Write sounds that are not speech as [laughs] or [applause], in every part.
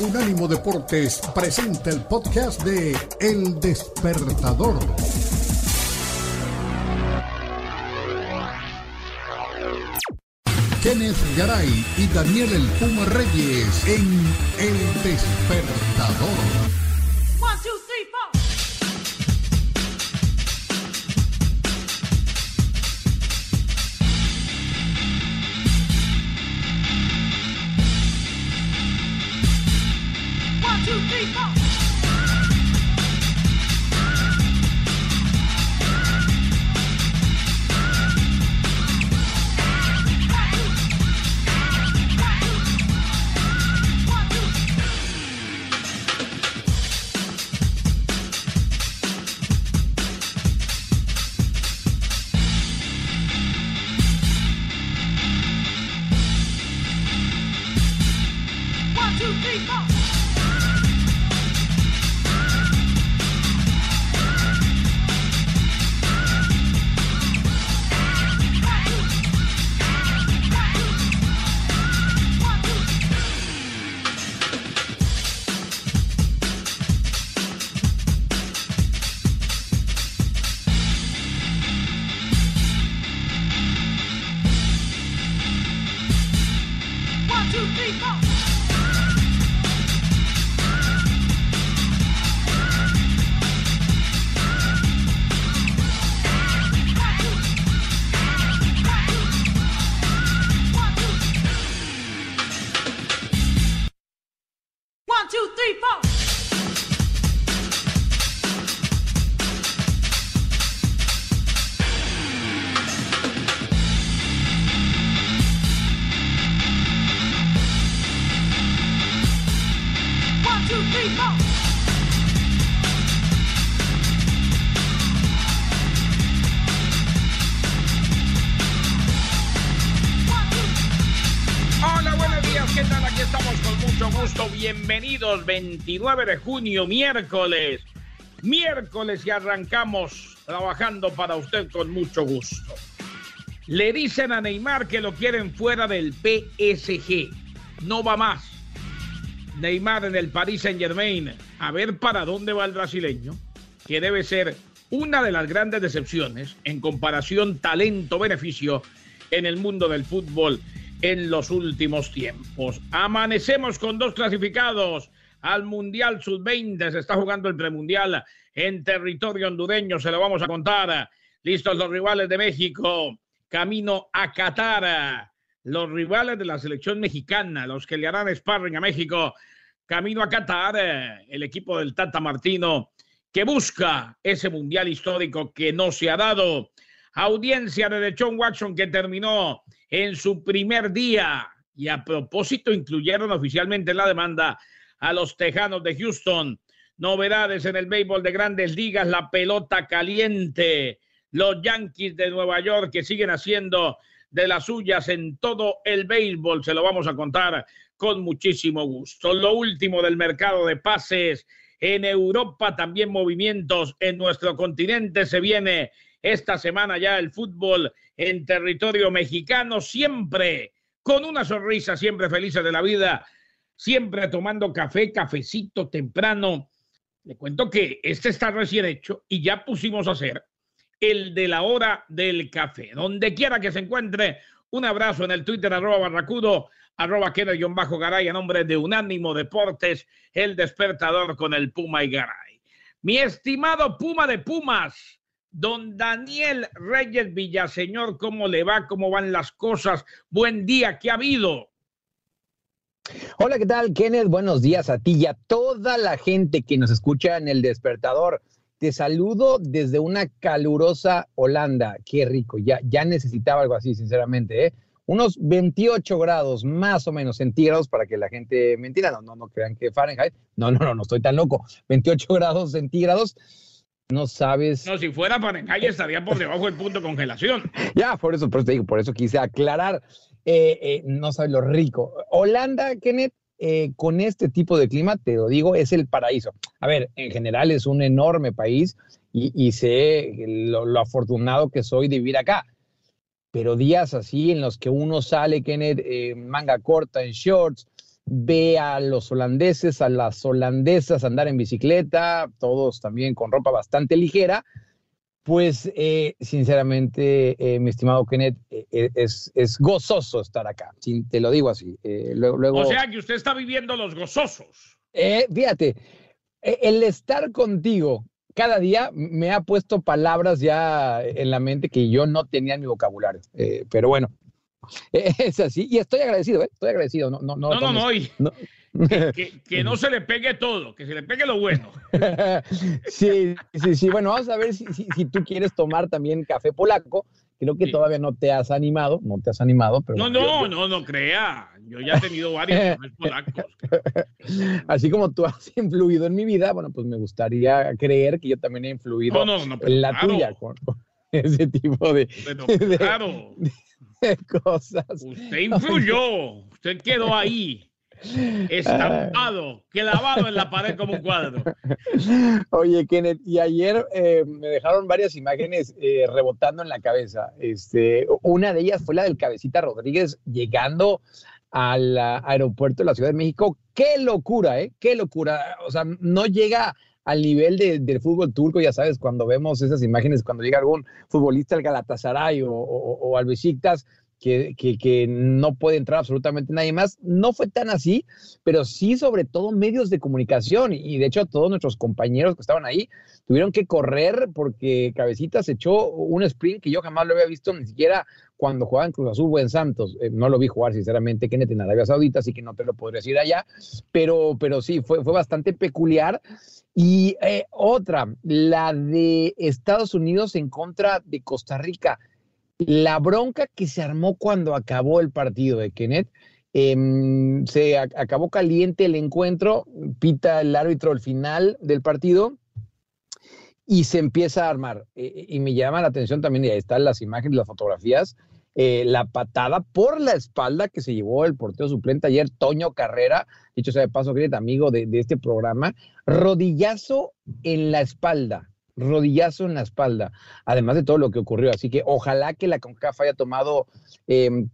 Unánimo Deportes presenta el podcast de El Despertador. Kenneth Garay y Daniel El Puma Reyes en El Despertador. Bienvenidos 29 de junio, miércoles, miércoles y arrancamos trabajando para usted con mucho gusto. Le dicen a Neymar que lo quieren fuera del PSG, no va más. Neymar en el Paris Saint Germain, a ver para dónde va el brasileño, que debe ser una de las grandes decepciones en comparación talento-beneficio en el mundo del fútbol en los últimos tiempos. Amanecemos con dos clasificados al Mundial Sub-20. Se está jugando el premundial en territorio hondureño. Se lo vamos a contar. Listos los rivales de México. Camino a Qatar. Los rivales de la selección mexicana, los que le harán sparring a México. Camino a Qatar. El equipo del Tata Martino que busca ese mundial histórico que no se ha dado. Audiencia de John Watson que terminó en su primer día. Y a propósito, incluyeron oficialmente en la demanda a los Tejanos de Houston. Novedades en el béisbol de grandes ligas, la pelota caliente. Los Yankees de Nueva York que siguen haciendo de las suyas en todo el béisbol. Se lo vamos a contar con muchísimo gusto. Lo último del mercado de pases en Europa, también movimientos en nuestro continente. Se viene esta semana ya el fútbol en territorio mexicano, siempre con una sonrisa, siempre felices de la vida, siempre tomando café, cafecito temprano. Le cuento que este está recién hecho y ya pusimos a hacer el de la hora del café. Donde quiera que se encuentre, un abrazo en el Twitter, arroba barracudo, arroba bajo garay a nombre de Unánimo Deportes, el despertador con el Puma y Garay. Mi estimado Puma de Pumas, Don Daniel Reyes Villaseñor, ¿cómo le va? ¿Cómo van las cosas? Buen día, ¿qué ha habido? Hola, ¿qué tal, Kenneth? Buenos días a ti y a toda la gente que nos escucha en el despertador. Te saludo desde una calurosa Holanda. Qué rico, ya, ya necesitaba algo así, sinceramente. ¿eh? Unos 28 grados más o menos centígrados para que la gente mentira. No, no, no crean que Fahrenheit. No, no, no, no estoy tan loco. 28 grados centígrados no sabes. No, si fuera Fahrenheit estaría por debajo del punto de congelación. [laughs] ya, por eso, por eso te digo, por eso quise aclarar. Eh, eh, no sabes lo rico. Holanda, Kenneth, eh, con este tipo de clima, te lo digo, es el paraíso. A ver, en general es un enorme país y, sé lo, afortunado que soy de vivir acá. Pero días así en los que uno sale, Kenneth, manga corta, en shorts, ve a los holandeses, a las holandesas andar en bicicleta, todos también con ropa bastante ligera, pues eh, sinceramente, eh, mi estimado Kenneth, eh, es, es, gozoso estar acá, te lo digo así. Luego, o sea que usted está viviendo los gozosos. fíjate, el estar contigo cada día me ha puesto palabras ya en la mente que yo no tenía en mi vocabulario. pero bueno, [laughs] es así. Y estoy agradecido, estoy agradecido. No, no, no, no. no, [laughs] Que, no se le pegue todo, que se le pegue lo bueno. [laughs] sí, sí, sí. Bueno, vamos a ver si, si, tú quieres tomar también café polaco. Creo que todavía no te has animado, no te has animado, pero... No, no, no, no crea. Yo ya he tenido varios [laughs] polacos. Así como tú has influido en mi vida, bueno, pues me gustaría creer que yo también he influido en la tuya con, ese tipo de, claro. cosas. Usted influyó, usted quedó ahí estampado, clavado en la pared como un cuadro. Oye, Kenneth, y ayer eh, me dejaron varias imágenes eh, rebotando en la cabeza. Este, una de ellas fue la del Cabecita Rodríguez llegando al aeropuerto de la Ciudad de México. ¡Qué locura, eh! ¡Qué locura! O sea, no llega al nivel del fútbol turco, ya sabes, cuando vemos esas imágenes, cuando llega algún futbolista al Galatasaray o, o al Besiktas, que, no puede entrar absolutamente nadie más. No fue tan así, pero sí sobre todo medios de comunicación y de hecho todos nuestros compañeros que estaban ahí tuvieron que correr porque Cabecitas echó un sprint que yo jamás lo había visto ni siquiera cuando jugaba en Cruz Azul o en Santos. Eh, no lo vi jugar sinceramente Kenneth en Arabia Saudita, así que no te lo podría decir allá, pero, pero sí, fue, fue bastante peculiar. Y eh, otra, la de Estados Unidos en contra de Costa Rica la bronca que se armó cuando acabó el partido de Kenneth. Em, se acabó caliente el encuentro, pita el árbitro al final del partido y se empieza a armar. E, e, y me llama la atención también, y ahí están las imágenes, las fotografías, eh, la patada por la espalda que se llevó el portero suplente ayer, Toño Carrera, dicho sea de paso, querido amigo de este programa, rodillazo en la espalda rodillazo en la espalda, además de todo lo que ocurrió. Así que ojalá que la CONCAF haya tomado em,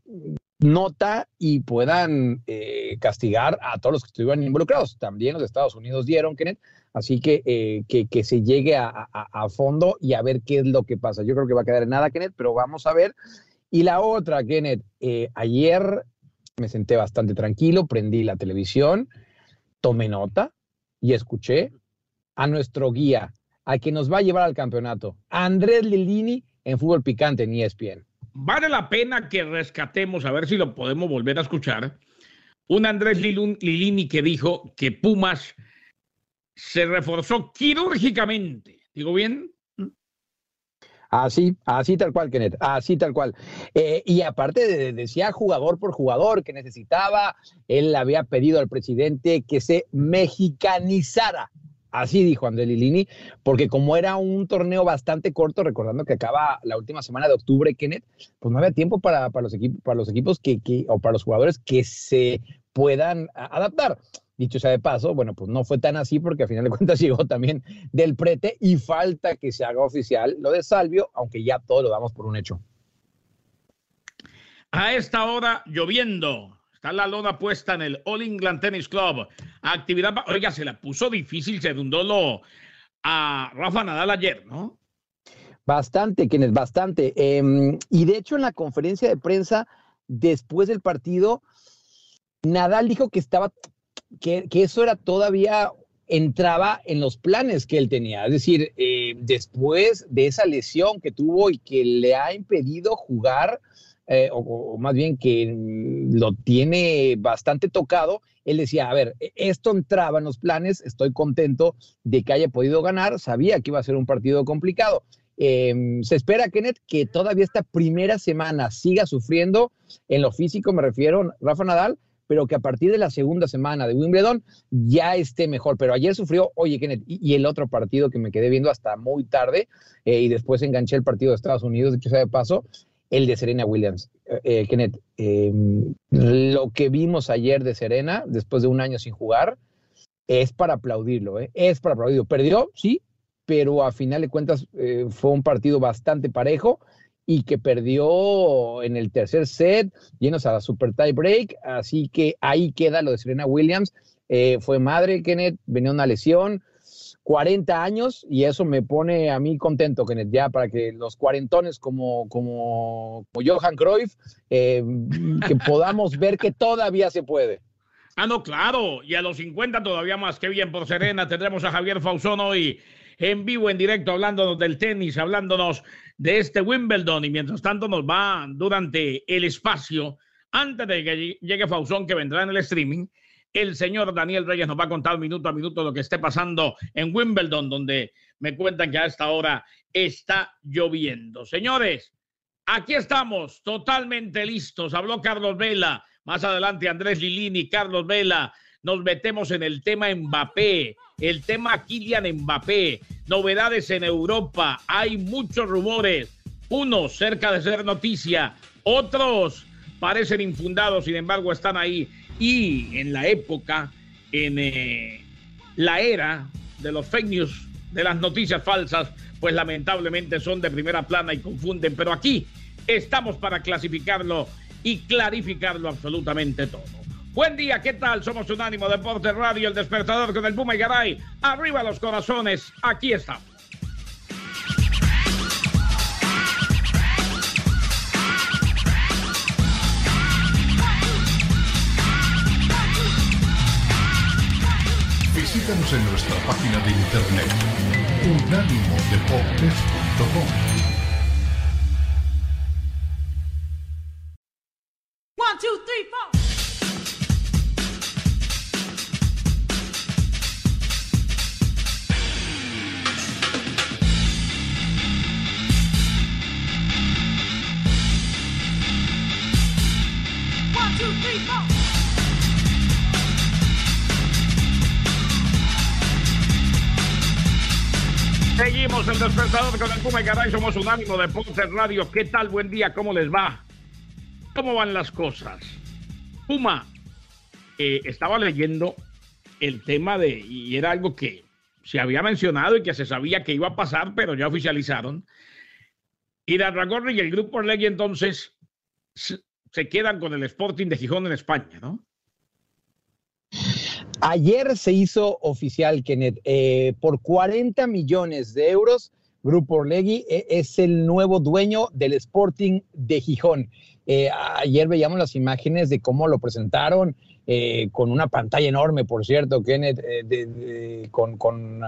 nota y puedan eh, castigar a todos los que estuvieron involucrados. También los Estados Unidos dieron, Kenneth. Así que, eh, que, se llegue a, fondo y a ver qué es lo que pasa. Yo creo que va a quedar en nada, Kenneth, pero vamos a ver. Y la otra, Kenneth, eh, ayer me senté bastante tranquilo, prendí la televisión, tomé nota y escuché a nuestro guía a quien nos va a llevar al campeonato. Andrés Lilini en fútbol picante en ESPN. Vale la pena que rescatemos, a ver si lo podemos volver a escuchar, un Andrés Lilini que dijo que Pumas se reforzó quirúrgicamente. ¿Digo bien? Así, así tal cual, Kenneth, así tal cual. Eh, y aparte decía jugador por jugador que necesitaba, él había pedido al presidente que se mexicanizara Así dijo André Lilini, porque como era un torneo bastante corto, recordando que acaba la última semana de octubre, Kenneth, pues no había tiempo para, los, equipos, para los equipos que, o para los jugadores que se puedan adaptar. Dicho sea de paso, bueno, pues no fue tan así porque al final de cuentas [laughs] llegó también del prete y falta que se haga oficial lo de Salvio, aunque ya todo lo damos por un hecho. A esta hora lloviendo, La lona puesta en el All England Tennis Club. Actividad. Oiga, se la puso difícil, se lo a Rafa Nadal ayer, ¿no? Bastante, es bastante. Em, y de hecho, en la conferencia de prensa después del partido, Nadal dijo que estaba, que, eso era todavía entraba en los planes que él tenía. Es decir, eh, después de esa lesión que tuvo y que le ha impedido jugar eh, o, más bien que lo tiene bastante tocado, él decía, a ver, e, esto entraba en los planes, estoy contento de que haya podido ganar, sabía que iba a ser un partido complicado. Em, se espera, Kenneth, que todavía esta primera semana siga sufriendo, en lo físico me refiero, Rafa Nadal, pero que a partir de la segunda semana de Wimbledon ya esté mejor. Pero ayer sufrió, oye, Kenneth, y, el otro partido que me quedé viendo hasta muy tarde, eh, y después enganché el partido de Estados Unidos, de hecho sea de paso, el de Serena Williams. Eh, eh, Kenneth, em, lo que vimos ayer de Serena, después de un año sin jugar, es para aplaudirlo, ¿eh? es para aplaudirlo. Perdió, sí, pero a final de cuentas fue un partido bastante parejo y que perdió en el tercer set, llenos a la super tie break. Así que ahí queda lo de Serena Williams. Eh, fue madre, Kenneth, venía una lesión. 40 años y eso me pone a mí contento, Kenneth, ya para que los cuarentones como, como, Johan Cruyff, eh, que podamos ver que todavía se puede. Ah, no, claro, y a los 50 todavía más, que bien por Serena, tendremos a Javier Fausón hoy en vivo, en directo, hablándonos del tenis, hablándonos de este Wimbledon y mientras tanto nos va durante el espacio, antes de que llegue Fausón, que vendrá en el streaming, el señor Daniel Reyes nos va a contar minuto a minuto lo que esté pasando en Wimbledon, donde me cuentan que a esta hora está lloviendo. Señores, aquí estamos totalmente listos. Habló Carlos Vela, más adelante Andrés Lilini, Carlos Vela. Nos metemos en el tema Mbappé, el tema Kylian Mbappé, novedades en Europa. Hay muchos rumores, unos cerca de ser noticia, otros parecen infundados, sin embargo están ahí y en la época, en eh, la era de los fake news, de las noticias falsas, pues lamentablemente son de primera plana y confunden, pero aquí estamos para clasificarlo y clarificarlo absolutamente todo. Buen día, ¿qué tal? Somos Unánimo Deporte Radio, el despertador con el Puma y Garay. Arriba los corazones, aquí estamos. Visítanos en nuestra página de internet unánimodeportes.com. despertador con el Puma y Caray. Somos un ánimo de Ponce Radio. ¿Qué tal? Buen día. ¿Cómo les va? ¿Cómo van las cosas? Puma, eh, estaba leyendo el tema de, y era algo que se había mencionado y que se sabía que iba a pasar, pero ya oficializaron. Y Ragorri y el Grupo Orlegui entonces se quedan con el Sporting de Gijón en España, ¿no? Ayer se hizo oficial, Kenneth, eh, por 40 millones de euros, Grupo Orlegui eh, es el nuevo dueño del Sporting de Gijón. Eh, ayer veíamos las imágenes de cómo lo presentaron, con una pantalla enorme, por cierto, Kenneth, con, con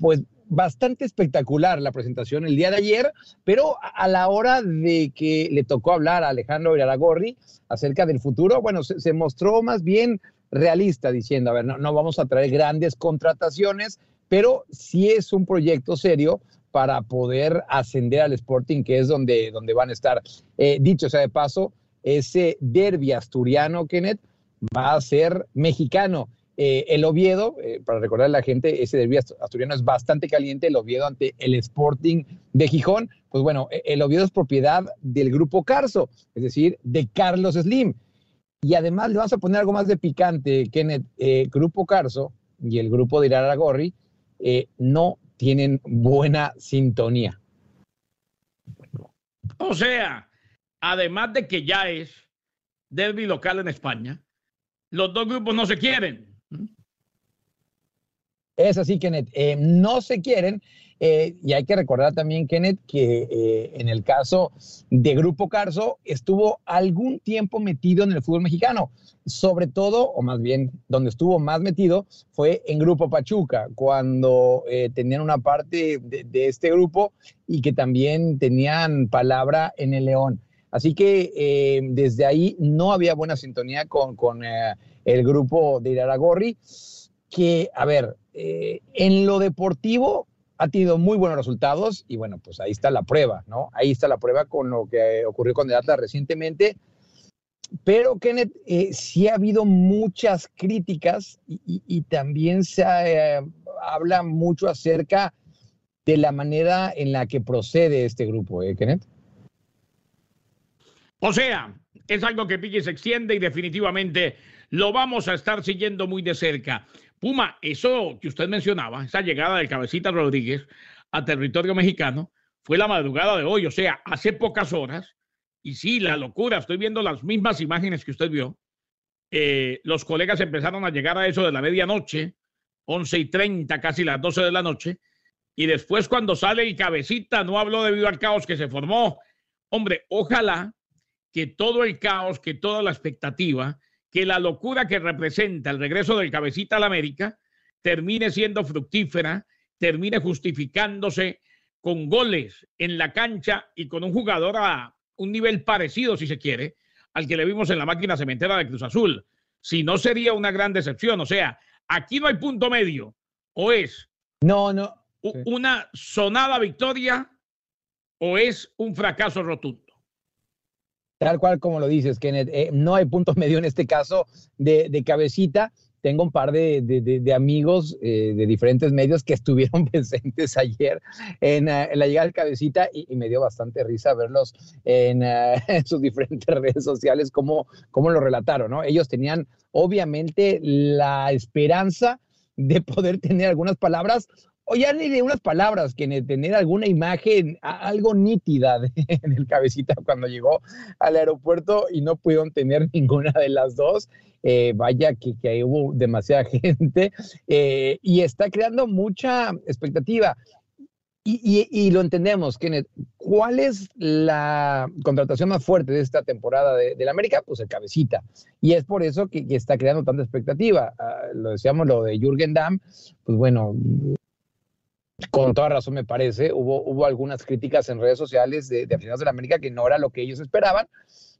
pues bastante espectacular la presentación el día de ayer, pero a la hora de que le tocó hablar a Alejandro Villaragorri acerca del futuro, bueno, se mostró más bien realista, diciendo, a ver, no, no vamos a traer grandes contrataciones, pero sí es un proyecto serio para poder ascender al Sporting, que es donde, donde van a estar. Eh, dicho sea de paso, ese derby asturiano, Kenneth, va a ser mexicano. Eh, el Oviedo, eh, para recordar a la gente, ese derby asturiano es bastante caliente, el Oviedo ante el Sporting de Gijón. Pues bueno, e, el Oviedo es propiedad del grupo Carso, es decir, de Carlos Slim. Y además le vamos a poner algo más de picante, Kenneth. Eh, grupo Carso y el grupo de Iraragorri eh, no tienen buena sintonía. O sea, además de que ya es derby local en España, los dos grupos no se quieren. Es así, Kenneth. Eh, no se quieren eh, y hay que recordar también, Kenneth, que eh, en el caso de Grupo Carso estuvo algún tiempo metido en el fútbol mexicano, sobre todo, o más bien donde estuvo más metido, fue en Grupo Pachuca, cuando eh, tenían una parte de, este grupo y que también tenían palabra en el León. Así que desde ahí no había buena sintonía con, con el grupo de Iraragorri, que, a ver, en lo deportivo ha tenido muy buenos resultados y bueno, pues ahí está la prueba, ¿no? Ahí está la prueba con lo que ocurrió con el recientemente. Pero, Kenneth, eh, sí ha habido muchas críticas y, también se eh, habla mucho acerca de la manera en la que procede este grupo, ¿eh, Kenneth? O sea, es algo que Pique se extiende y definitivamente lo vamos a estar siguiendo muy de cerca. Puma, eso que usted mencionaba, esa llegada del cabecita Rodríguez a territorio mexicano, fue la madrugada de hoy, o sea, hace pocas horas. Y sí, la locura, estoy viendo las mismas imágenes que usted vio. Eh, los colegas empezaron a llegar a eso de la medianoche, 11 y 30, casi las 12 de la noche. Y después cuando sale el cabecita, no habló debido al caos que se formó. Hombre, ojalá que todo el caos, que toda la expectativa, que la locura que representa el regreso del cabecita a la América termine siendo fructífera, termine justificándose con goles en la cancha y con un jugador a un nivel parecido, si se quiere, al que le vimos en la máquina cementera de Cruz Azul. Si no sería una gran decepción. O sea, aquí no hay punto medio. O es no, no. una sonada victoria o es un fracaso rotundo. Tal cual como lo dices, Kenneth. Eh, no hay punto [laughs] medio en este caso de, de cabecita tengo un par de, amigos eh, de diferentes medios que estuvieron [laughs] presentes ayer en, eh, la llegada del cabecita y, me dio bastante risa verlos en, eh, [laughs] sus diferentes redes sociales, cómo, cómo lo relataron, ¿no? Ellos tenían obviamente la esperanza de poder tener algunas palabras o ya ni de unas palabras, que de tener alguna imagen, algo nítida en [laughs] el cabecita cuando llegó al aeropuerto y no pudieron tener [laughs] ninguna de las dos. Eh, vaya que, que, hubo demasiada [laughs] gente eh, y está creando mucha expectativa. Y, lo entendemos, Kenneth. ¿Cuál es la contratación más fuerte de esta temporada de, la América? Pues el cabecita. Y es por eso que, está creando tanta expectativa. Ah, lo decíamos, lo de Jürgen Damm, pues bueno, con toda razón me parece. Hubo, hubo algunas críticas en redes sociales de, de aficionados de la América que no era lo que ellos esperaban.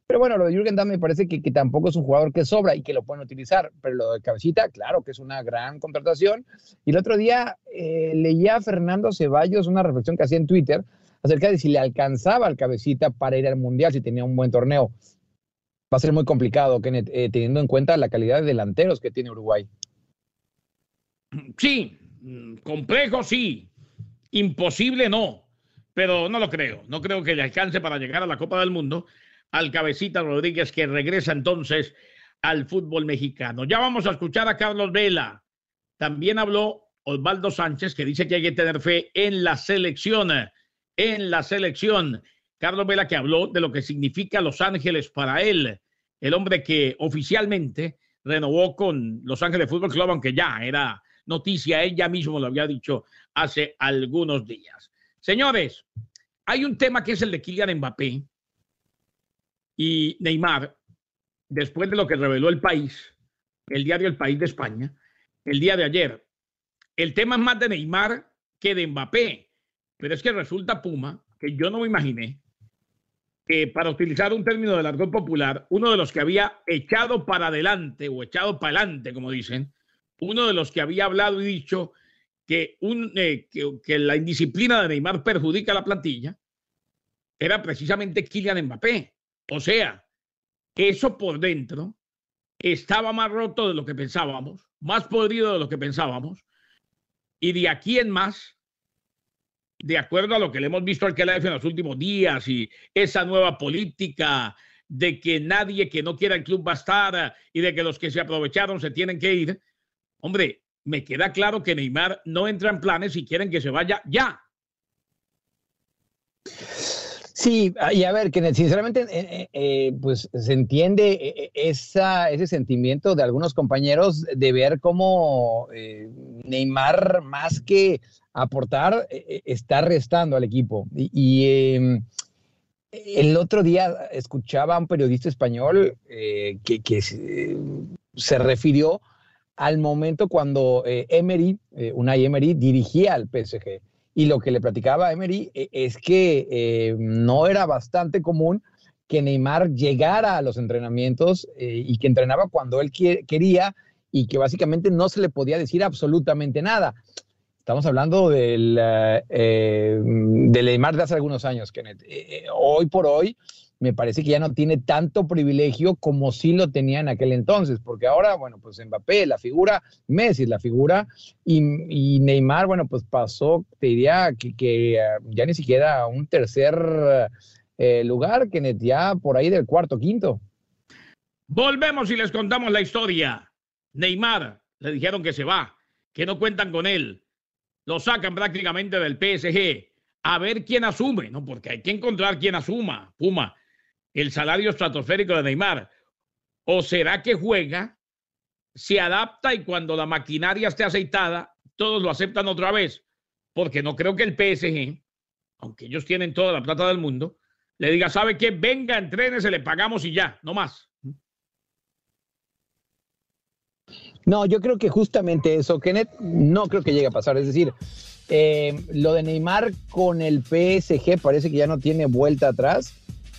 Pero bueno, lo de Jürgen Damm me parece que, tampoco es un jugador que sobra y que lo pueden utilizar. Pero lo de Cabecita, claro que es una gran contratación. Y el otro día eh, leía a Fernando Ceballos una reflexión que hacía en Twitter acerca de si le alcanzaba al Cabecita para ir al Mundial, si tenía un buen torneo. Va a ser muy complicado, Kenneth, eh, teniendo en cuenta la calidad de delanteros que tiene Uruguay. Sí, complejo sí, imposible no, pero no lo creo. No creo que le alcance para llegar a la Copa del Mundo al cabecita Rodríguez que regresa entonces al fútbol mexicano. Ya vamos a escuchar a Carlos Vela. También habló Osvaldo Sánchez que dice que hay que tener fe en la selección, en la selección. Carlos Vela que habló de lo que significa Los Ángeles para él, el hombre que oficialmente renovó con Los Ángeles Fútbol Club, aunque ya era noticia, ella mismo lo había dicho hace algunos días. Señores, hay un tema que es el de Kylian Mbappé, y Neymar, después de lo que reveló el país, el diario El País de España, el día de ayer, el tema es más de Neymar que de Mbappé. Pero es que resulta, Puma, que yo no me imaginé que para utilizar un término del argot popular, uno de los que había echado para adelante o echado para adelante, como dicen, uno de los que había hablado y dicho que, eh, la indisciplina de Neymar perjudica a la plantilla, era precisamente Kylian Mbappé. O sea, eso por dentro estaba más roto de lo que pensábamos, más podrido de lo que pensábamos. Y de aquí en más, de acuerdo a lo que le hemos visto al que en los últimos días y esa nueva política de que nadie que no quiera el club va a estar y de que los que se aprovecharon se tienen que ir, hombre, me queda claro que Neymar no entra en planes y quieren que se vaya ya. Sí, y a ver, que sinceramente, eh, eh, eh, pues se entiende esa, ese sentimiento de algunos compañeros de ver cómo Neymar, más que aportar, está restando al equipo. Y, em, el otro día escuchaba a un periodista español que, que se refirió al momento cuando Emery, Unai Emery, dirigía al PSG y lo que le platicaba a Emery eh, es que eh, no era bastante común que Neymar llegara a los entrenamientos eh, y que entrenaba cuando él quería y que básicamente no se le podía decir absolutamente nada. Estamos hablando del, del Neymar de hace algunos años, Kenneth. hoy por hoy, me parece que ya no tiene tanto privilegio como sí lo tenía en aquel entonces, porque ahora, bueno, pues Mbappé, la figura, Messi, la figura, y, Neymar, bueno, pues pasó, te diría que, ah, ya ni siquiera un tercer eh, lugar, que ya por ahí del cuarto, quinto. Volvemos y les contamos la historia. Neymar, le dijeron que se va, que no cuentan con él. Lo sacan prácticamente del PSG a ver quién asume, ¿no? Porque hay que encontrar quién asuma, Puma, el salario estratosférico de Neymar. ¿O será que juega, se adapta y cuando la maquinaria esté aceitada, todos lo aceptan otra vez? Porque no creo que el PSG, aunque ellos tienen toda la plata del mundo, le diga, ¿sabe qué? Venga, entrene, se le pagamos y ya, no más. No, yo creo que justamente eso, Kenneth, no creo que llegue a pasar. Es decir, eh, lo de Neymar con el PSG parece que ya no tiene vuelta atrás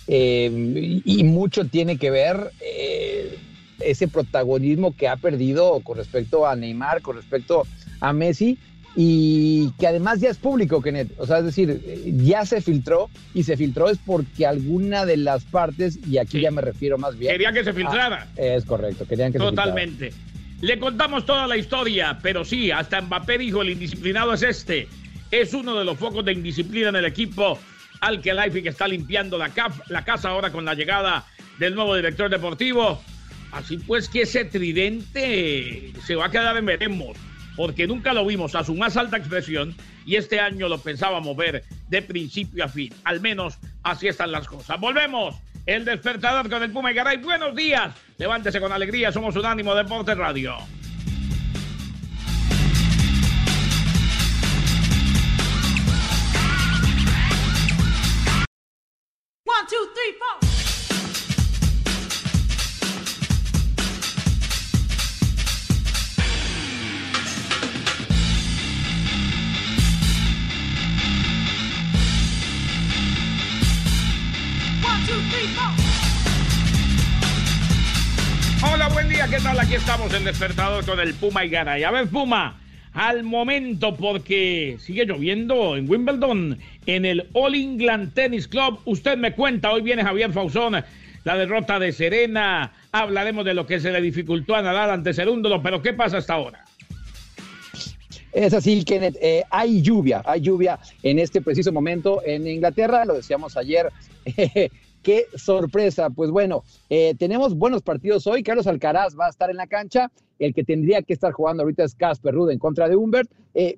eh, y mucho tiene que ver eh, ese protagonismo que ha perdido con respecto a Neymar, con respecto a Messi y que además ya es público, Kenneth. O sea, es decir, ya se filtró y se filtró es porque alguna de las partes, y aquí ya me refiero más bien. Querían que se filtrara. es correcto, querían que Totalmente. se filtrara. Le contamos toda la historia, pero sí, hasta Mbappé dijo, el indisciplinado es este. Es uno de los focos de indisciplina en el equipo al que está limpiando la, la casa ahora con la llegada del nuevo director deportivo. Así pues que ese tridente se va a quedar en veremos, porque nunca lo vimos a su más alta expresión y este año lo pensábamos ver de principio a fin. Al menos así están las cosas. Volvemos el despertador con el Puma y Garay. Buenos días. Levántese con alegría. Somos Unánimo Deporte Radio. Estamos en Despertador con el Puma y Gana. Y a ver, Puma, al momento, porque sigue lloviendo en Wimbledon, en el All England Tennis Club. Usted me cuenta, hoy viene Javier Fausón, la derrota de Serena. Hablaremos de lo que se le dificultó a Nadal ante Serúndolo, pero ¿qué pasa hasta ahora? Es así, Kenneth. Eh, hay lluvia, hay lluvia en este preciso momento en Inglaterra, lo decíamos ayer. [laughs] qué sorpresa. Pues bueno, eh, tenemos buenos partidos hoy. Carlos Alcaraz va a estar en la cancha. El que tendría que estar jugando ahorita es Casper Ruud en contra de Humbert. Eh,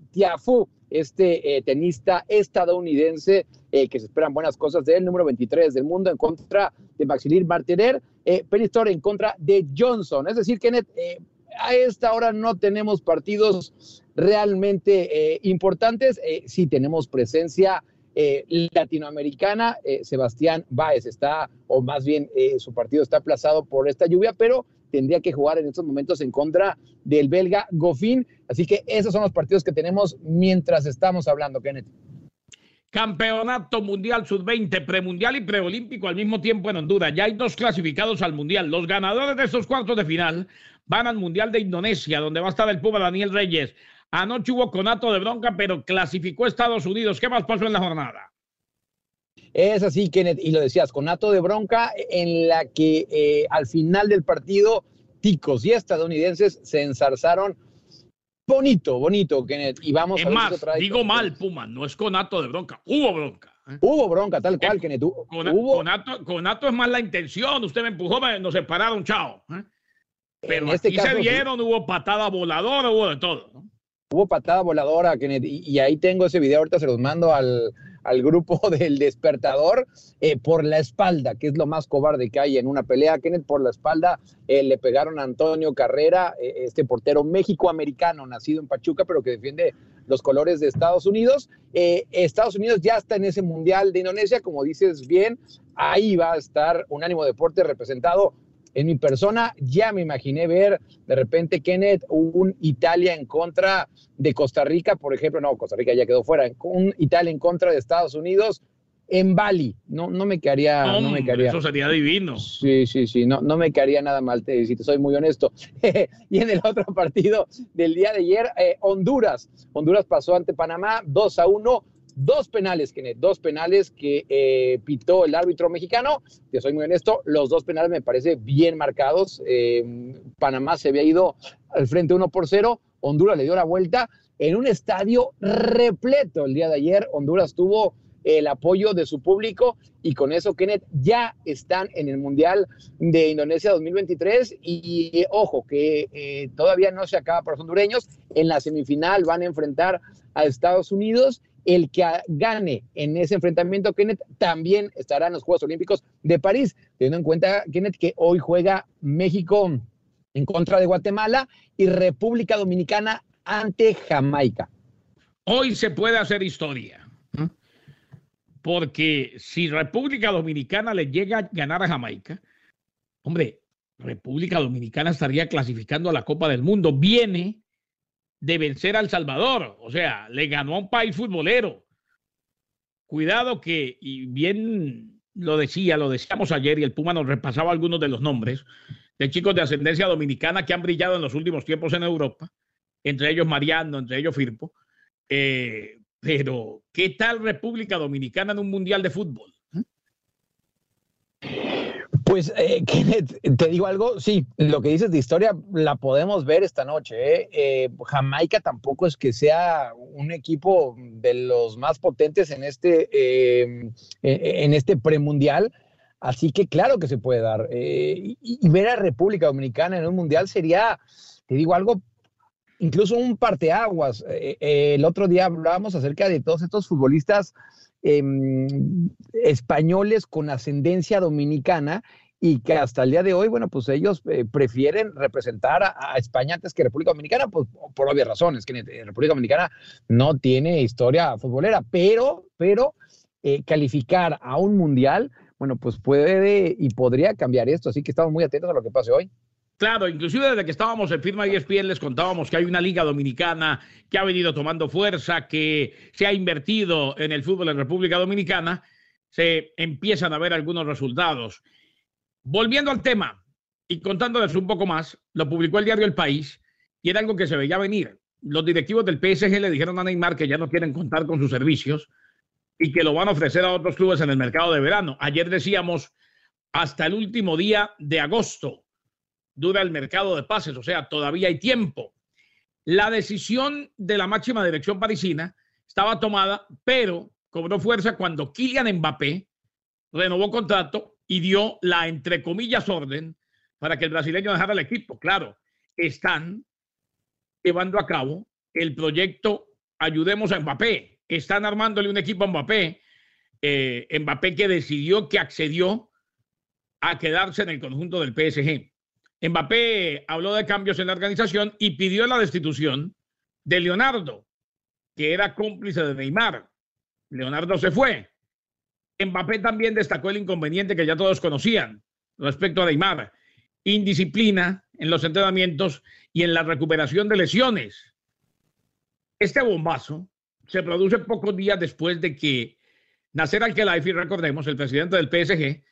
este eh, tenista estadounidense, que se esperan buenas cosas de él, número 23 del mundo, en contra de Maxilir Martiner. Eh, Peristor en contra de Johnson. Es decir, Kenneth, a esta hora no tenemos partidos realmente importantes. sí tenemos presencia eh, latinoamericana, eh, Sebastián Báez está, o más bien eh, su partido está aplazado por esta lluvia, pero tendría que jugar en estos momentos en contra del belga Goffin. Así que esos son los partidos que tenemos mientras estamos hablando, Kenneth. Campeonato Mundial Sub-20, premundial y preolímpico al mismo tiempo en Honduras. Ya hay dos clasificados al Mundial. Los ganadores de estos cuartos de final van al Mundial de Indonesia, donde va a estar el Puma Daniel Reyes. Anoche hubo conato de bronca, pero clasificó Estados Unidos. ¿Qué más pasó en la jornada? Es así, Kenneth, y lo decías, conato de bronca en la que eh, al final del partido ticos y estadounidenses se ensarzaron bonito, bonito, Kenneth. Y vamos es a más, digo mal, Puma, no es conato de bronca, hubo bronca. ¿eh? Hubo bronca, tal cual, Kenneth. Conato, es más la intención, usted me empujó, nos separaron, chao. ¿eh? Pero en este aquí se dieron, hubo patada voladora, hubo de todo. ¿no? Hubo patada voladora, Kenneth, y, ahí tengo ese video, ahorita se los mando al, grupo [laughs] del despertador eh, por la espalda, que es lo más cobarde que hay en una pelea. Kenneth, por la espalda eh, le pegaron a Antonio Carrera, eh, este portero méxico-americano, nacido en Pachuca, pero que defiende los colores de Estados Unidos. Estados Unidos ya está en ese Mundial de Indonesia, como dices bien, ahí va a estar un ánimo deporte representado en mi persona ya me imaginé ver de repente, Kenneth, un Italia en contra de Costa Rica, por ejemplo, no, Costa Rica ya quedó fuera, un Italia en contra de Estados Unidos en Bali. No, no me quedaría, no, me quedaría. Eso sería divino. Sí, sí, sí, no, no me quedaría nada mal, si te soy muy honesto. [laughs] y en el otro partido del día de ayer, eh, Honduras. Honduras pasó ante Panamá 2 a 1 dos penales, Kenneth, dos penales que eh, pitó el árbitro mexicano. Te soy muy honesto, los dos penales me parece bien marcados. Eh, Panamá se había ido al frente uno por cero, Honduras le dio la vuelta en un estadio repleto el día de ayer. Honduras tuvo el apoyo de su público y con eso, Kenneth, ya están en el Mundial de Indonesia 2023 y, ojo, que eh, todavía no se acaba para los hondureños. En la semifinal van a enfrentar a Estados Unidos El que gane en ese enfrentamiento, Kenneth, también estará en los Juegos Olímpicos de París, teniendo en cuenta, Kenneth, que hoy juega México en contra de Guatemala y República Dominicana ante Jamaica. Hoy se puede hacer historia. Porque si República Dominicana le llega a ganar a Jamaica, hombre, República Dominicana estaría clasificando a la Copa del Mundo. Viene de vencer a El Salvador, o sea, le ganó a un país futbolero. Cuidado que, y bien lo decía, lo decíamos ayer y el Puma nos repasaba algunos de los nombres de chicos de ascendencia dominicana que han brillado en los últimos tiempos en Europa, entre ellos Mariano, entre ellos Firpo. Eh, pero, ¿qué tal República Dominicana en un mundial de fútbol? Pues, eh, [laughs] Kenneth, te digo algo, sí, lo que dices de historia la podemos ver esta noche. ¿eh? Eh, Jamaica tampoco es que sea un equipo de los más potentes en este, en este premundial, así que claro que se puede dar. Y, y, ver a República Dominicana en un mundial sería, te digo algo, incluso un parteaguas. el otro día hablábamos acerca de todos estos futbolistas Em, españoles con ascendencia dominicana y que hasta el día de hoy, bueno, pues ellos eh, prefieren representar a, España antes que República Dominicana, pues por obvias razones, que República Dominicana no tiene historia futbolera, pero, pero eh, calificar a un mundial, bueno, pues puede y podría cambiar esto, así que estamos muy atentos a lo que pase hoy. Claro, inclusive desde que estábamos en firma ESPN les contábamos que hay una liga dominicana que ha venido tomando fuerza, que se ha invertido en el fútbol en República Dominicana, se empiezan a ver algunos resultados. Volviendo al tema y contándoles un poco más, lo publicó el diario El País y era algo que se veía venir. Los directivos del PSG le dijeron a Neymar que ya no quieren contar con sus servicios y que lo van a ofrecer a otros clubes en el mercado de verano. Ayer decíamos hasta el último día de agosto dura el mercado de pases, o sea, todavía hay tiempo. La decisión de la máxima dirección parisina estaba tomada, pero cobró fuerza cuando Kylian Mbappé renovó contrato y dio la, entre comillas, orden para que el brasileño dejara el equipo. Claro, están llevando a cabo el proyecto Ayudemos a Mbappé. Están armándole un equipo a Mbappé. Eh, Mbappé que decidió que accedió a quedarse en el conjunto del PSG. Mbappé habló de cambios en la organización y pidió la destitución de Leonardo, que era cómplice de Neymar. Leonardo se fue. Mbappé también destacó el inconveniente que ya todos conocían respecto a Neymar, indisciplina en los entrenamientos y en la recuperación de lesiones. Este bombazo se produce pocos días después de que Nasser Al-Khelaifi, recordemos, el presidente del PSG,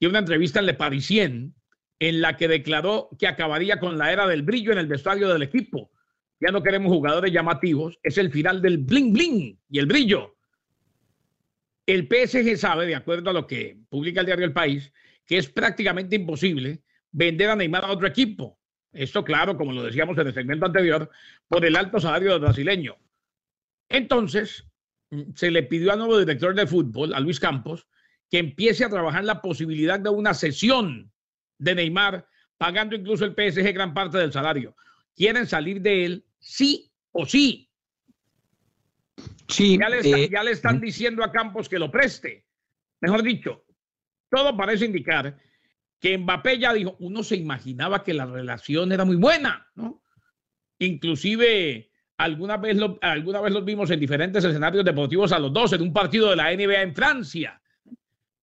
dio una entrevista en Le Parisien en la que declaró que acabaría con la era del brillo en el vestuario del equipo. Ya no queremos jugadores llamativos, es el final del bling bling y el brillo. El PSG sabe, de acuerdo a lo que publica el diario El País, que es prácticamente imposible vender a Neymar a otro equipo. Esto, claro, como lo decíamos en el segmento anterior, por el alto salario del brasileño. Entonces, se le pidió al nuevo director de fútbol, a Luis Campos, que empiece a trabajar la posibilidad de una sesión de Neymar, pagando incluso el PSG gran parte del salario. Quieren salir de él sí o sí. Sí. Ya le, eh, ya le están diciendo a Campos que lo preste. Mejor dicho, todo parece indicar que Mbappé ya dijo, uno se imaginaba que la relación era muy buena, ¿no? Inclusive alguna vez, lo, alguna vez los vimos en diferentes escenarios deportivos a los dos, en un partido de la NBA en Francia,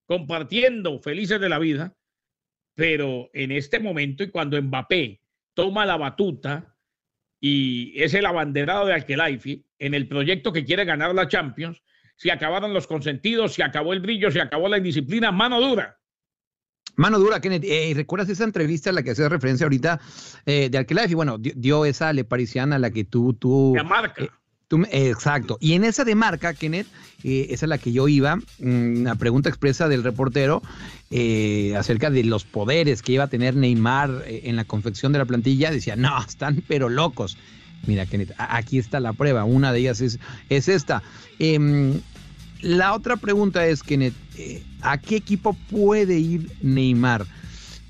compartiendo felices de la vida pero en este momento y cuando Mbappé toma la batuta y es el abanderado de Alkelaifi en el proyecto que quiere ganar la Champions, se acabaron los consentidos, se acabó el brillo, se acabó la indisciplina, mano dura. Mano dura, Kenneth. Eh, ¿Recuerdas esa entrevista a la que haces referencia ahorita eh, de Alkelaifi? Bueno, dio, esa le parisiana a la que tú... tú marca. Eh, exacto. Y en esa de marca, Kenneth, eh, esa es la que yo iba, mm, una pregunta expresa del reportero eh, acerca de los poderes que iba a tener Neymar eh, en la confección de la plantilla, decía, no, están pero locos. Mira, Kenneth, aquí está la prueba. Una de ellas es, es esta. Em, la otra pregunta es, Kenneth, ¿a qué equipo puede ir Neymar?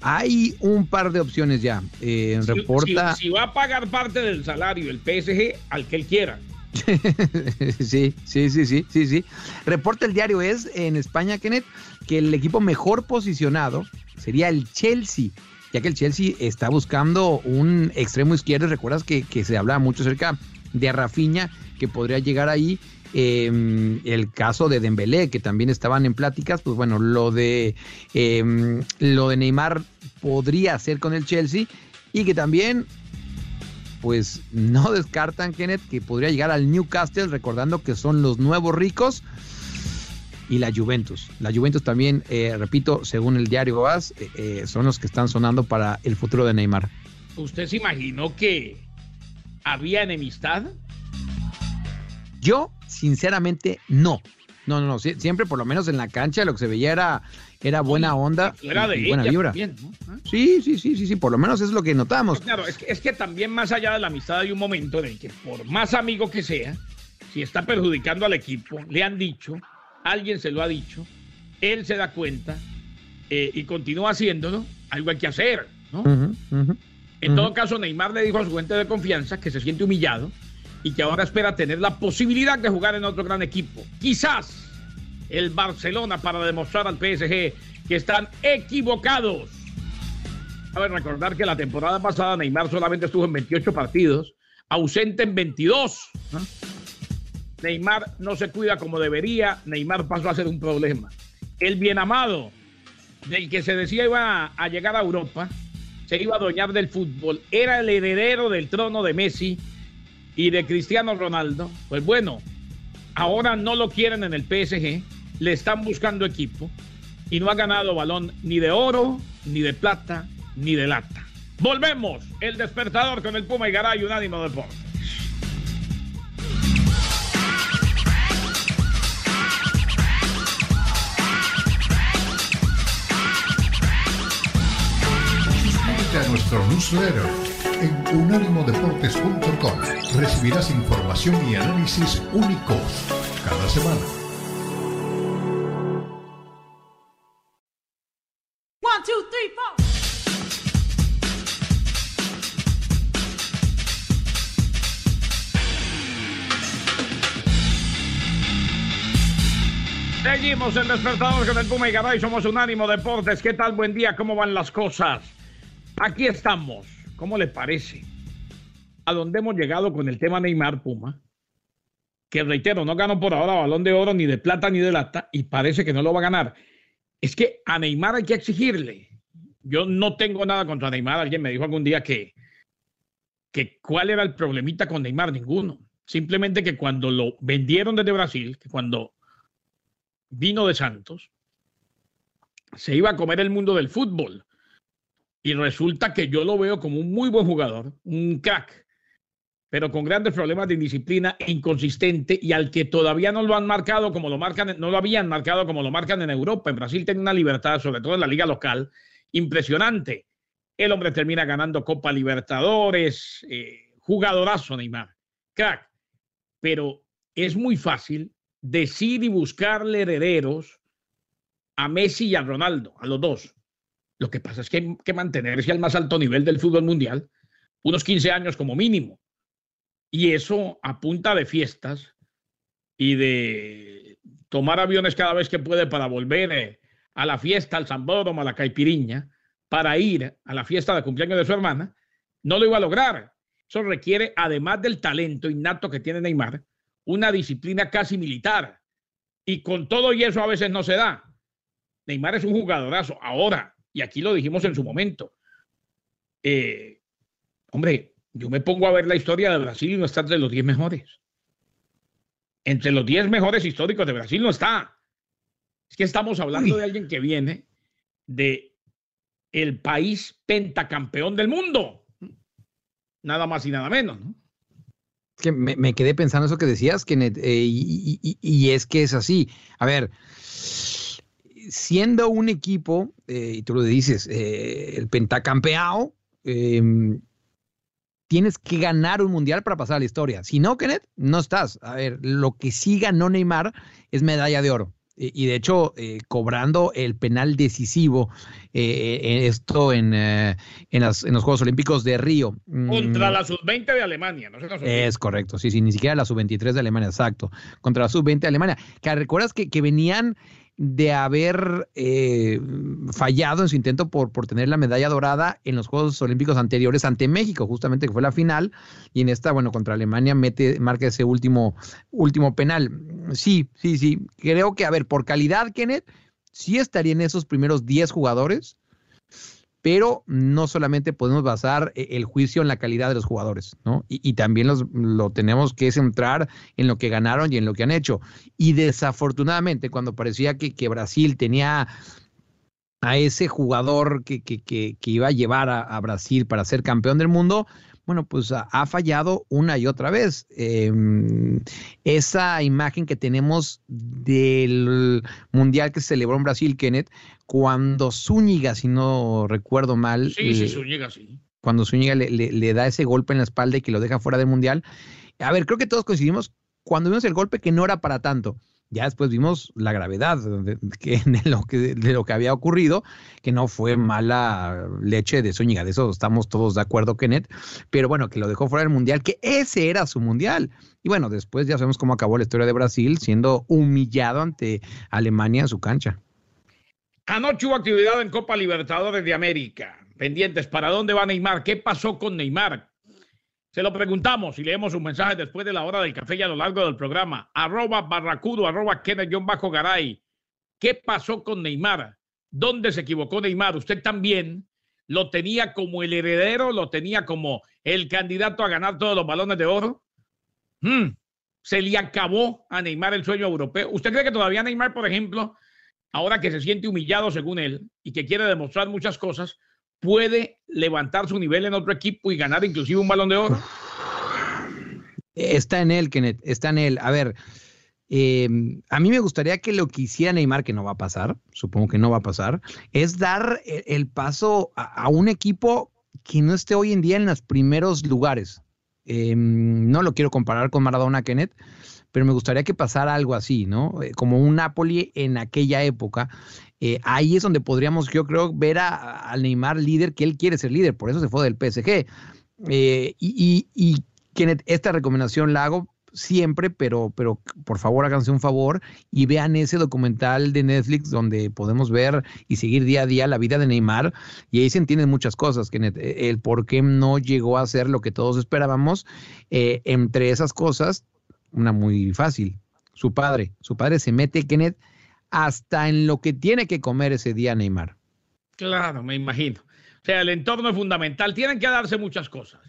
Hay un par de opciones ya. reporta. si, va a pagar parte del salario el PSG al que él quiera [laughs] sí, sí, sí, sí, sí, sí. Reporta el diario es en España, Kenneth, que el equipo mejor posicionado sería el Chelsea, ya que el Chelsea está buscando un extremo izquierdo. Recuerdas que, se hablaba mucho acerca de Rafinha, que podría llegar ahí. Em, el caso de Dembélé, que también estaban en pláticas, pues bueno, lo de em, lo de Neymar podría ser con el Chelsea y que también pues no [laughs] descartan, Kenneth, que podría llegar al Newcastle, recordando que son los nuevos ricos. Y la Juventus. La Juventus también, eh, repito, según el diario AS, eh, eh, son los que están sonando para el futuro de Neymar. ¿Usted se imaginó que había enemistad? Yo, sinceramente, no. No, no, no. Siempre, por lo menos en la cancha, lo que se veía era era buena onda y, buena vibra. Sí, sí, sí, sí, sí, por lo menos es lo que notamos. claro, es que, es que también más allá de la amistad hay un momento en el que por más amigo que sea, si está perjudicando al equipo, le han dicho, alguien se lo ha dicho, él se da cuenta eh, y continúa haciéndolo, algo hay que hacer, ¿no? en todo caso, Neymar le dijo a su fuente de confianza que se siente humillado y que ahora espera tener la posibilidad de jugar en otro gran equipo. Quizás el Barcelona para demostrar al PSG que están equivocados. A ver, recordar que la temporada pasada Neymar solamente estuvo en 28 partidos, ausente en 22. Neymar no se cuida como debería, Neymar pasó a ser un problema. El bien amado, del que se decía iba a llegar a Europa, se iba a adueñar del fútbol, era el heredero del trono de Messi y de Cristiano Ronaldo. Pues bueno, ahora no lo quieren en el PSG le están buscando equipo y no ha ganado balón ni de oro, ni de plata, ni de lata. Volvemos, el despertador con el Puma y Garay, Unánimo. Suscríbete a nuestro newsletter en unánimodeportes.com. Recibirás información y análisis únicos cada semana. Seguimos en Despertador con el Puma y Garay. Somos Unánimo Deportes. ¿Qué tal? Buen día. ¿Cómo van las cosas? Aquí estamos. ¿Cómo le parece? A dónde hemos llegado con el tema Neymar Puma. Que reitero, no ganó por ahora balón de oro, ni de plata, ni de lata. Y parece que no lo va a ganar. Es que a Neymar hay que exigirle. Yo no tengo nada contra Neymar. Alguien me dijo algún día que, que cuál era el problemita con Neymar. Ninguno. Simplemente que cuando lo vendieron desde Brasil, que cuando vino de Santos, se iba a comer el mundo del fútbol. Y resulta que yo lo veo como un muy buen jugador, un crack, pero con grandes problemas de indisciplina inconsistente y al que todavía no lo han marcado como lo marcan, no lo habían marcado como lo marcan en Europa. En Brasil tiene una libertad, sobre todo en la liga local, impresionante. El hombre termina ganando Copa Libertadores, eh, jugadorazo Neymar, crack. Pero es muy fácil decir y buscarle herederos a Messi y a Ronaldo, a los dos. Lo que pasa es que hay que mantenerse al más alto nivel del fútbol mundial, unos 15 años como mínimo. Y eso a punta de fiestas y de tomar aviones cada vez que puede para volver eh, a la fiesta, al Zambódromo, a la Caipiriña, para ir a la fiesta de cumpleaños de su hermana, no lo iba a lograr. Eso requiere, además del talento innato que tiene Neymar, una disciplina casi militar. Y con todo y eso a veces no se da. Neymar es un jugadorazo. Ahora, y aquí lo dijimos en su momento, eh, hombre, yo me pongo a ver la historia de Brasil y no está entre los 10 mejores. Entre los 10 mejores históricos de Brasil no está. Es que estamos hablando de alguien que viene de el país pentacampeón del mundo. Nada más y nada menos, ¿no? Que me, quedé pensando eso que decías, Kenneth, eh, y, es que es así. A ver, siendo un equipo, eh, y tú lo dices, eh, el pentacampeado, em, tienes que ganar un mundial para pasar a la historia. Si no, Kenneth, no estás. A ver, lo que sí ganó Neymar es medalla de oro. Y de hecho cobrando el penal decisivo, esto en, en, los Juegos Olímpicos de Río. Contra mm. la sub-20 de Alemania, ¿no? Es correcto, sí, sí, ni siquiera la sub-23 de Alemania, exacto, contra la sub-20 de Alemania, que recuerdas que, que venían de haber eh, fallado en su intento por, por tener la medalla dorada en los Juegos Olímpicos anteriores ante México, justamente que fue la final, y en esta, bueno, contra Alemania mete, marca ese último, último penal. Sí, sí, sí. Creo que, a ver, por calidad, Kenneth, sí estaría en esos primeros 10 jugadores pero no solamente podemos basar eh, el juicio en la calidad de los jugadores, ¿no? Y, también los, lo tenemos que centrar en lo que ganaron y en lo que han hecho. Y desafortunadamente, cuando parecía que, que Brasil tenía a ese jugador que, que, que iba a llevar a, Brasil para ser campeón del mundo, bueno, pues ha, fallado una y otra vez. Em, esa imagen que tenemos del Mundial que se celebró en Brasil, Kenneth, cuando Zúñiga, si no recuerdo mal. Sí, sí, Zúñiga, sí. Cuando Zúñiga le, le, da ese golpe en la espalda y que lo deja fuera del Mundial. A ver, creo que todos coincidimos cuando vimos el golpe que no era para tanto ya después vimos la gravedad [laughs] de, lo que, de lo que había ocurrido, que no fue mala leche de Zúñiga, de eso estamos todos de acuerdo, Kenneth, pero bueno, que lo dejó fuera del Mundial, que ese era su Mundial. Y bueno, después ya sabemos cómo acabó la historia de Brasil, siendo humillado ante Alemania en su cancha. Anoche hubo actividad en Copa Libertadores de América. Pendientes, ¿para dónde va Neymar? ¿Qué pasó con Neymar? Se lo preguntamos y leemos un mensaje después de la hora del café y a lo largo del programa. Arroba barracudo, arroba Bajo Garay. ¿Qué pasó con Neymar? ¿Dónde se equivocó Neymar? Usted también lo tenía como el heredero, lo tenía como el candidato a ganar todos los balones de oro. Hmm. Se le acabó a Neymar el sueño europeo. ¿Usted cree que todavía Neymar, por ejemplo, ahora que se siente humillado según él y que quiere demostrar muchas cosas, puede levantar su nivel en otro equipo y ganar inclusive un balón de oro? Está en él, Kenneth, está en él. A ver, eh, a mí me gustaría que lo que hiciera Neymar, que no va a pasar, supongo que no va a pasar, es dar el, paso a, un equipo que no esté hoy en día en los primeros lugares. Eh, no lo quiero comparar con Maradona, Kenneth, pero me gustaría que pasara algo así, ¿no? Eh, como un Napoli en aquella época. Eh, ahí es donde podríamos, yo creo, ver al Neymar líder, que él quiere ser líder, por eso se fue del PSG. Eh, y, y, Kenneth, esta recomendación la hago siempre, pero, pero por favor háganse un favor y vean ese documental de Netflix donde podemos ver y seguir día a día la vida de Neymar y ahí se entienden muchas cosas, Kenneth, el por qué no llegó a ser lo que todos esperábamos. entre esas cosas, una muy fácil. Su padre, su padre se mete, Kenneth, hasta en lo que tiene que comer ese día Neymar. Claro, me imagino. O sea, el entorno es fundamental. Tienen que darse muchas cosas.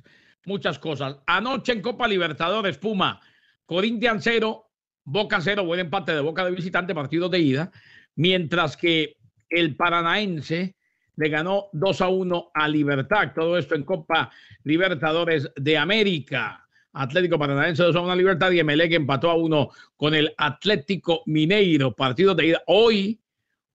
Muchas cosas. Anoche en Copa Libertadores, Puma, Corinthians 0, Boca 0, buen empate de Boca de visitante, partido de ida. Mientras que el Paranaense le ganó 2 a 1 a Libertad. Todo esto en Copa Libertadores de América. Atlético Paranaense 2 a 1 Libertad y Emelec empató a uno con el Atlético Mineiro. Partido de ida. Hoy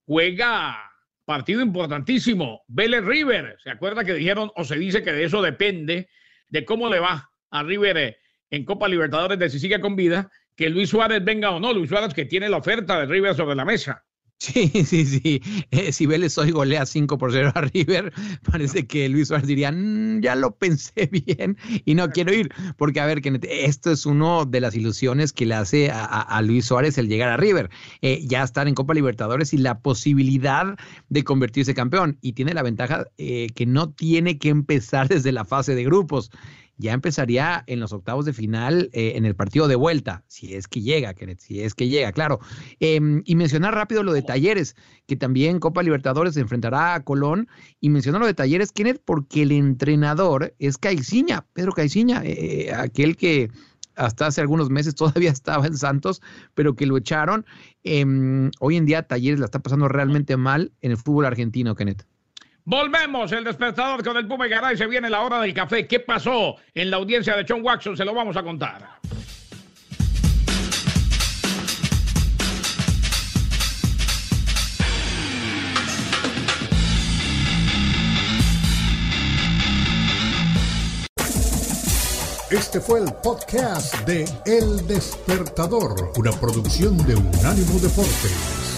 juega partido importantísimo. Vélez River. ¿Se acuerda que dijeron o se dice que de eso depende de cómo le va a River eh, en Copa Libertadores de si sigue con vida? Que Luis Suárez venga o no. Luis Suárez que tiene la oferta de River sobre la mesa. Sí, [laughs] sí, sí. Eh, si Vélez hoy golea 5 por 0 a River, [laughs] parece que Luis Suárez diría, mm, ya lo pensé [laughs] bien y no quiero ir. Porque, a ver, que esto es uno de las ilusiones que le hace a, Luis Suárez el llegar a River. Eh, ya estar en Copa Libertadores y la posibilidad de convertirse campeón. Y tiene la ventaja eh, que no tiene que empezar desde la fase de grupos ya empezaría en los octavos de final eh, en el partido de vuelta, si es que llega, Kenneth, si es que llega, claro. Em, y mencionar rápido lo de Talleres, que también Copa Libertadores se enfrentará a Colón. Y mencionar lo de Talleres, Kenneth, porque el entrenador es Caiciña, Pedro Caiciña, eh, eh, aquel que hasta hace algunos meses [laughs] todavía estaba en Santos, pero que lo echaron. Em, hoy en día Talleres la está pasando realmente mal en el fútbol argentino, Kenneth. Volvemos, el despertador con el Puma y Garay. Se viene la hora del café. ¿Qué pasó en la audiencia de John Watson? Se lo vamos a contar. Este fue el podcast de El Despertador, una producción de Unánimo Deporte.